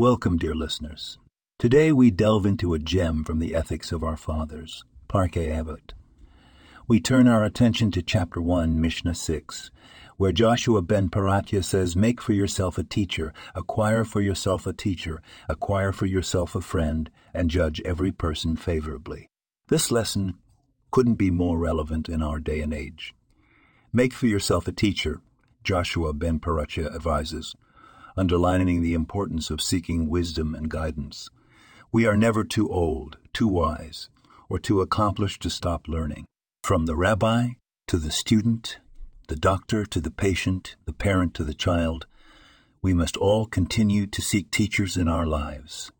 Welcome, dear listeners. Today we delve into a gem from the ethics of our fathers, Pirkei Avot. We turn our attention to chapter 1, Mishnah 6, where Joshua ben Paratya says, Make for yourself a teacher, acquire for yourself a teacher, acquire for yourself a friend, and judge every person favorably. This lesson couldn't be more relevant in our day and age. Make for yourself a teacher, Joshua ben Paratya advises, underlining the importance of seeking wisdom and guidance. We are never too old, too wise, or too accomplished to stop learning. From the rabbi to the student, the doctor to the patient, the parent to the child, we must all continue to seek teachers in our lives.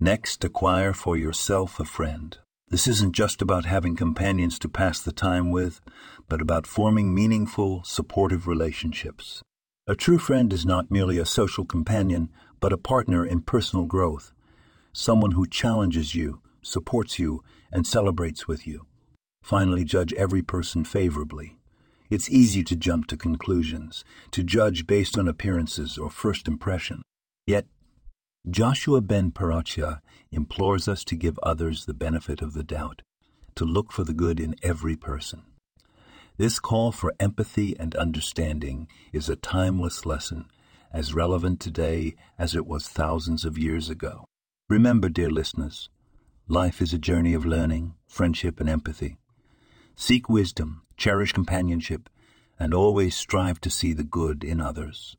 Next, acquire for yourself a friend. This isn't just about having companions to pass the time with, but about forming meaningful, supportive relationships. A true friend is not merely a social companion, but a partner in personal growth, someone who challenges you, supports you, and celebrates with you. Finally, judge every person favorably. It's easy to jump to conclusions, to judge based on appearances or first impression. Yet, Joshua ben Paratya implores us to give others the benefit of the doubt, to look for the good in every person. This call for empathy and understanding is a timeless lesson, as relevant today as it was thousands of years ago. Remember, dear listeners, life is a journey of learning, friendship, and empathy. Seek wisdom, cherish companionship, and always strive to see the good in others.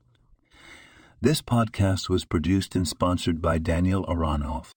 This podcast was produced and sponsored by Daniel Aronoff.